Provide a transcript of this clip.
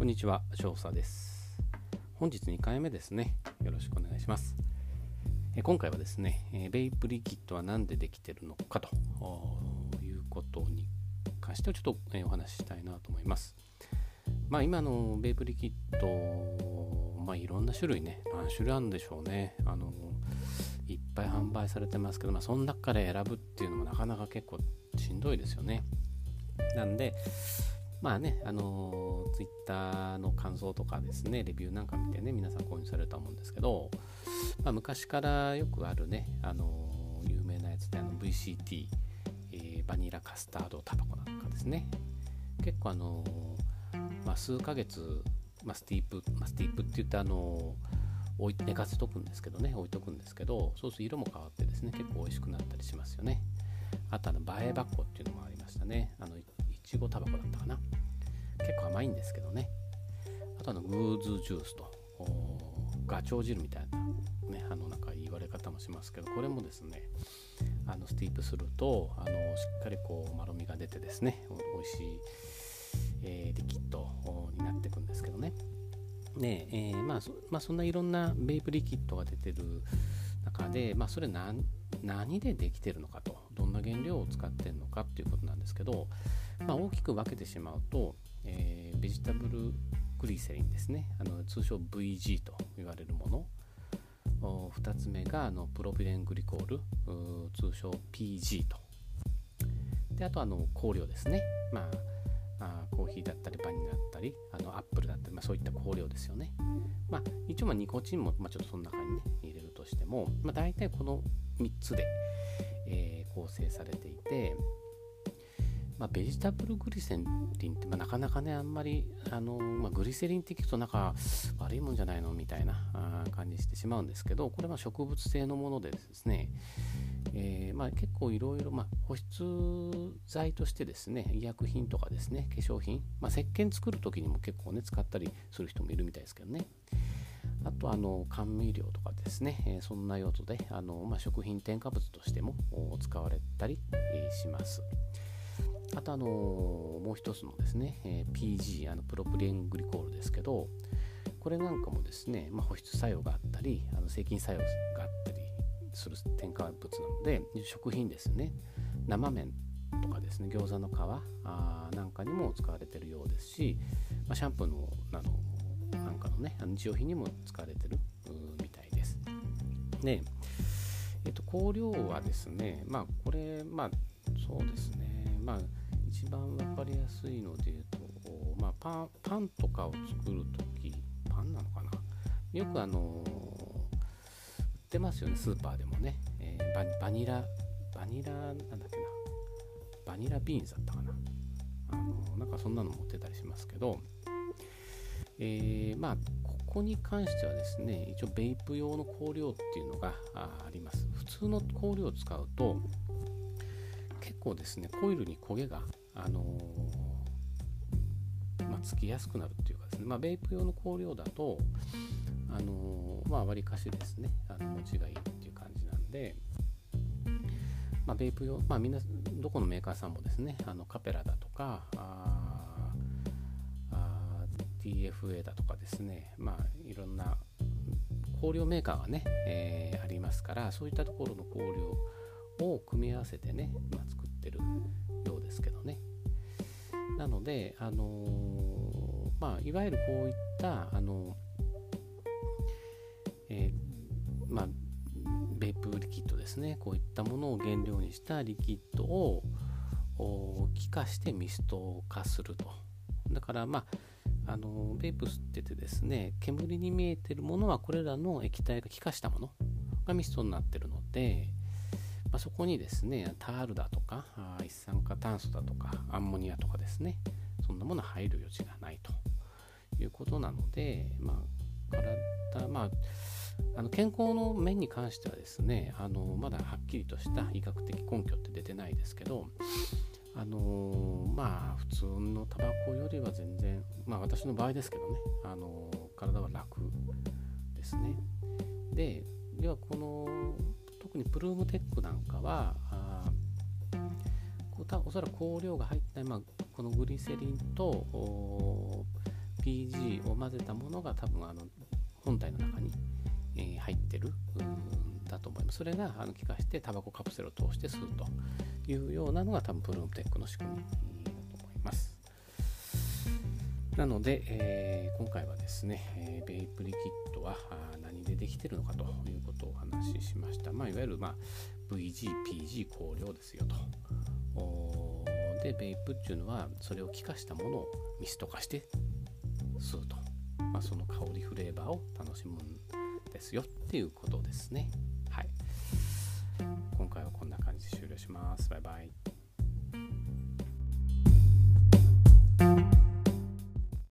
こんにちは、少佐です。本日2回目ですね。よろしくお願いします。え今回はですね、えベイプリキッドは何でできてるのかということに関してはちょっと、えお話ししたいなと思います。まあ今のベイプリキッド、まあいろんな種類ね、何種類あるんでしょうね。あのいっぱい販売されてますけど、まあその中から選ぶっていうのもなかなか結構しんどいですよね。なんで、まあね、あのー、ツイッターの感想とかですね、レビューなんか見てね、皆さん購入されると思うんですけど、まあ、昔からよくあるね、あのー、有名なやつであの VCT、えー、バニラカスタードタバコなんかですね、結構あのー、まあ、数ヶ月、まあ、スティープ、まあ、スティープって言ってあの置い寝かせとくんですけどね、置いとくんですけど、そうすると色も変わってですね、結構美味しくなったりしますよね。あとあの映え箱っていうのもありましたね。あのちごタバコだったかな。結構甘いんですけどね。あとあのグーズジュースとガチョウ汁みたいなねあのなんか言われ方もしますけどこれもですねあのスティープするとあのしっかりこうまろみが出てですね美味しい、えー、リキッドになっていくんですけどね。ねえー、まあそ、まあ、そんないろんなベイプリキッドが出てる中で、まあ、それ何何でできてるのかとどんな原料を使ってるのかっていうことなんですけど、まあ、大きく分けてしまうと、えー、ベジタブルグリセリンですね。あの通称 VG と言われるもの。2つ目があのプロピレングリコール。通称 PG と。であとあの香料ですね、まあ、あコーヒーだったりバニラだったりあのアップルだったり、まあ、そういった香料ですよね、まあ、一応まニコチンも、まあ、ちょっとその中にね。入れるとしても、まあ、大体この3つで、えー、構成されていてまあ、ベジタブルグリセリンって、まあ、なかなかねあんまりあの、まあ、グリセリンって聞くとなんか悪いもんじゃないのみたいな感じしてしまうんですけどこれは植物性のものでですね、えー、まあ、結構いろいろ保湿剤としてですね医薬品とかですね化粧品、まあ、石鹸作る時にも結構ね使ったりする人もいるみたいですけどねあとあの甘味料とかですね、えー、そんな用途であの、まあ、食品添加物としても使われたりします。あとあのもう一つのですね、え、PG あのプロプリングリコールですけどこれなんかもですね、まあ、保湿作用があったりあの抗菌作用があったりする添加物なので食品ですね。生麺とかですね餃子の皮あなんかにも使われてるようですし、まあ、シャンプーのあのなんかのね日用品にも使われてるみたいです。で、えっと、香料はですねまあこれまあそうですねまあ一番分かりやすいので言うと、まあ、パンパンとかを作るときパンなのかな？よくあの売ってますよねスーパーでもね、えー、ババニラバニラなんだっけな。バニラビーンズだったかな。あのなんかそんなの持ってたりしますけど。えー、まあここに関してはですね一応ベイプ用の香料っていうのがあります。普通の香料を使うと結構ですねコイルに焦げがあの、まあ、つきやすくなるっていうかですね、まあ、ベイプ用の香料だと、あの、まあ、割かしですね、あの持ちがいいっていう感じなんで、まあ、ベイプ用、まあ、みんな、どこのメーカーさんもですね、あのカペラだとか、あ、tfa だとかですね、まあ、いろんな香料メーカーがね、えー、ありますから、そういったところの香料を組み合わせてね、まあ、作ってるようですけどね。なので、あの、まあ、いわゆるこういった、あのえー、まあ、ベープリキッドですね、こういったものを原料にしたリキッドを気化してミスト化すると。だから、まあ、あのベープ吸っててですね、煙に見えてるものはこれらの液体が気化したものがミストになってるので、まあ、そこにですね、タールだとか、一酸化炭素だとか、アンモニアとかですね、そんなもの入る余地がないということなので、まあ、体、まあ、あの健康の面に関してはですね、あのまだはっきりとした医学的根拠って出てないですけど、あのまあ普通のタバコよりは全然まあ私の場合ですけどね、あの体は楽ですね。でではこの特にプルームテックなんかはあおそらく香料が入った、まあ、このグリセリンと PG を混ぜたものが多分あの本体の中に、えー、入ってるんだと思います。それがあの効かしてタバコカプセルを通して吸うというようなのが多分プルームテックの仕組み。なので、えー、今回はですね、えー、ベイプリキッドは何でできてるのかということをお話ししました。まあ、いわゆる、まあ、VG、PG 香料ですよと。で、ベイプっていうのはそれを気化したものをミスト化して吸うと。まあ、その香りフレーバーを楽しむんですよっていうことですね。はい。今回はこんな感じで終了します。バイバイ。